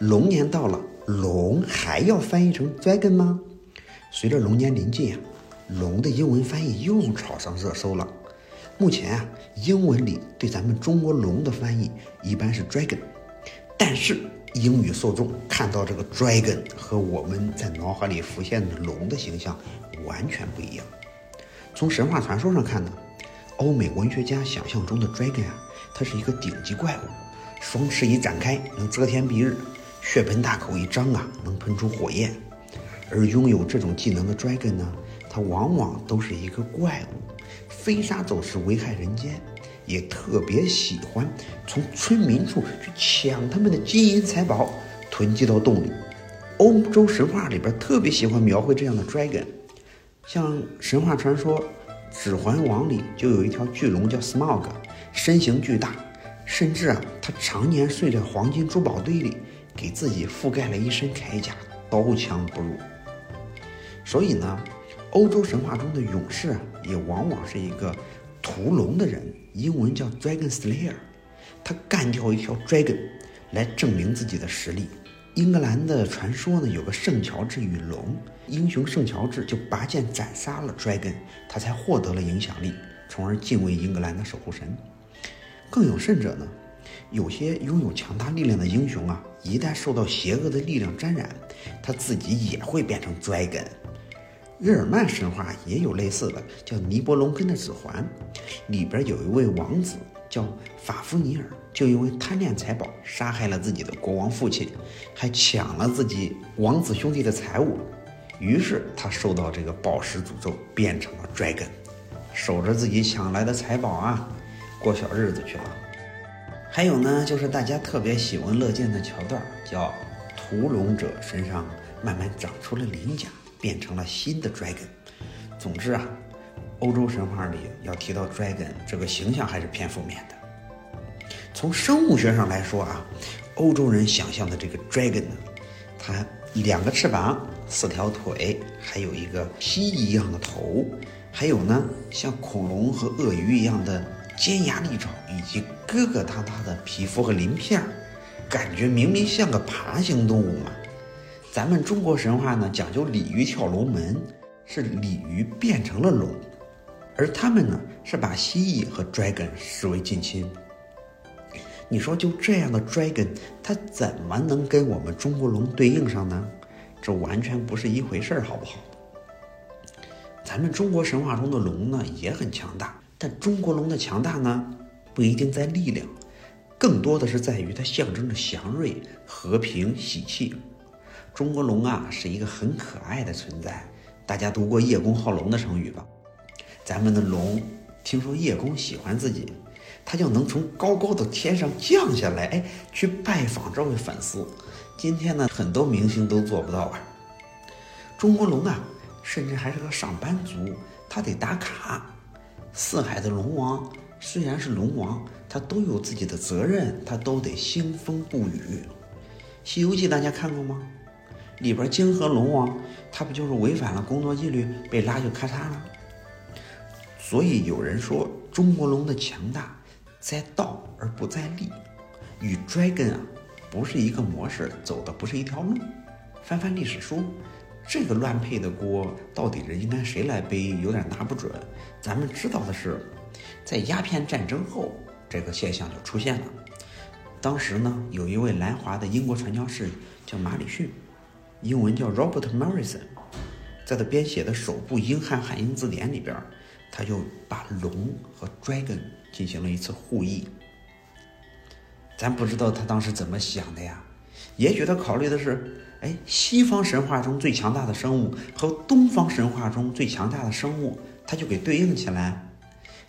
龙年到了，龙还要翻译成 dragon 吗？随着龙年临近啊，龙的英文翻译又炒上热搜了。目前啊，英文里对咱们中国龙的翻译一般是 dragon，但是英语受众看到这个 dragon 和我们在脑海里浮现的龙的形象完全不一样。从神话传说上看呢，欧美文学家想象中的 dragon 啊，它是一个顶级怪物，双翅一展开能遮天蔽日。血盆大口一张啊，能喷出火焰。而拥有这种技能的 dragon 呢，它往往都是一个怪物，飞沙走石，危害人间，也特别喜欢从村民处去抢他们的金银财宝，囤积到洞里。欧洲神话里边特别喜欢描绘这样的 dragon，像神话传说《指环王》里就有一条巨龙叫 Smog，身形巨大，甚至啊，它常年睡在黄金珠宝堆里。给自己覆盖了一身铠甲，刀枪不入。所以呢，欧洲神话中的勇士啊，也往往是一个屠龙的人，英文叫 Dragon Slayer。他干掉一条 Dragon，来证明自己的实力。英格兰的传说呢，有个圣乔治与龙，英雄圣乔治就拔剑斩杀了 Dragon，他才获得了影响力，从而敬畏英格兰的守护神。更有甚者呢。有些拥有强大力量的英雄啊，一旦受到邪恶的力量沾染，他自己也会变成 dragon。日耳曼神话也有类似的，叫尼伯龙根的指环，里边有一位王子叫法夫尼尔，就因为贪恋财宝，杀害了自己的国王父亲，还抢了自己王子兄弟的财物，于是他受到这个宝石诅咒，变成了 dragon，守着自己抢来的财宝啊，过小日子去了。还有呢，就是大家特别喜闻乐见的桥段，叫屠龙者身上慢慢长出了鳞甲，变成了新的 dragon。总之啊，欧洲神话里要提到 dragon 这个形象还是偏负面的。从生物学上来说啊，欧洲人想象的这个 dragon 呢，它两个翅膀、四条腿，还有一个蜥蜴一样的头，还有呢像恐龙和鳄鱼一样的。尖牙利爪以及疙疙瘩瘩的皮肤和鳞片儿，感觉明明像个爬行动物嘛。咱们中国神话呢讲究鲤鱼跳龙门，是鲤鱼变成了龙，而他们呢是把蜥蜴和 dragon 视为近亲。你说就这样的 dragon，它怎么能跟我们中国龙对应上呢？这完全不是一回事儿，好不好？咱们中国神话中的龙呢也很强大。但中国龙的强大呢，不一定在力量，更多的是在于它象征着祥瑞、和平、喜气。中国龙啊，是一个很可爱的存在。大家读过叶公好龙的成语吧？咱们的龙听说叶公喜欢自己，他就能从高高的天上降下来，哎，去拜访这位粉丝。今天呢，很多明星都做不到啊。中国龙啊，甚至还是个上班族，他得打卡。四海的龙王虽然是龙王，他都有自己的责任，他都得兴风不雨。《西游记》大家看过吗？里边泾河龙王，他不就是违反了工作纪律，被拉去咔嚓了？所以有人说，中国龙的强大在道而不在力，与 dragon 啊不是一个模式，走的不是一条路。翻翻历史书。这个乱配的锅到底是应该谁来背？有点拿不准。咱们知道的是，在鸦片战争后，这个现象就出现了。当时呢，有一位来华的英国传教士叫马里逊，英文叫 Robert Morrison，在他编写的首部英汉汉英字典里边，他就把龙和 dragon 进行了一次互译。咱不知道他当时怎么想的呀？也许他考虑的是。哎，西方神话中最强大的生物和东方神话中最强大的生物，它就给对应起来。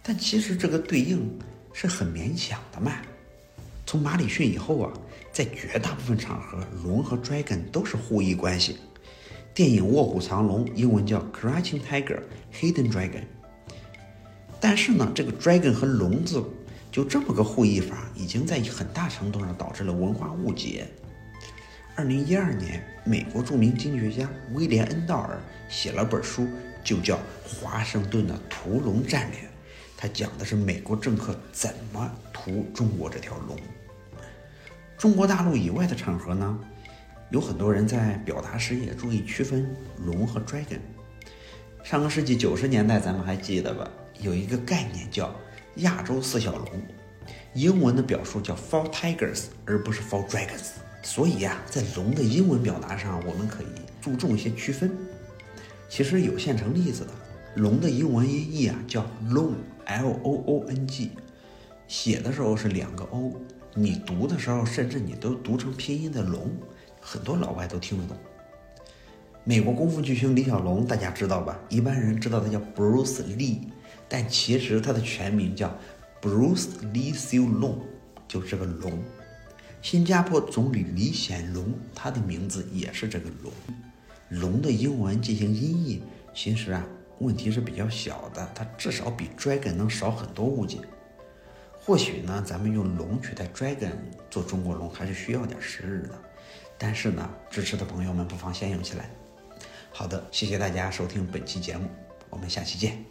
但其实这个对应是很勉强的嘛。从马里逊以后啊，在绝大部分场合，龙和 dragon 都是互译关系。电影《卧虎藏龙》英文叫 Crouching Tiger, Hidden Dragon。但是呢，这个 dragon 和龙字就这么个互译法，已经在很大程度上导致了文化误解。二零一二年，美国著名经济学家威廉·恩道尔写了本书，就叫《华盛顿的屠龙战略》。他讲的是美国政客怎么屠中国这条龙。中国大陆以外的场合呢，有很多人在表达时也注意区分龙和 dragon。上个世纪九十年代，咱们还记得吧？有一个概念叫亚洲四小龙，英文的表述叫 four tigers，而不是 four dragons。所以呀，在龙的英文表达上，我们可以注重一些区分。其实有现成例子的，龙的英文音译啊叫 long，l o o n g，写的时候是两个 o，你读的时候甚至你都读成拼音的龙，很多老外都听得懂。美国功夫巨星李小龙，大家知道吧？一般人知道他叫 Bruce Lee，但其实他的全名叫 Bruce Lee Siu Long，就是这个龙。新加坡总理李显龙，他的名字也是这个龙。龙的英文进行音译，其实啊问题是比较小的，它至少比 dragon 能少很多误解。或许呢，咱们用龙取代 dragon 做中国龙，还是需要点时日的。但是呢，支持的朋友们不妨先用起来。好的，谢谢大家收听本期节目，我们下期见。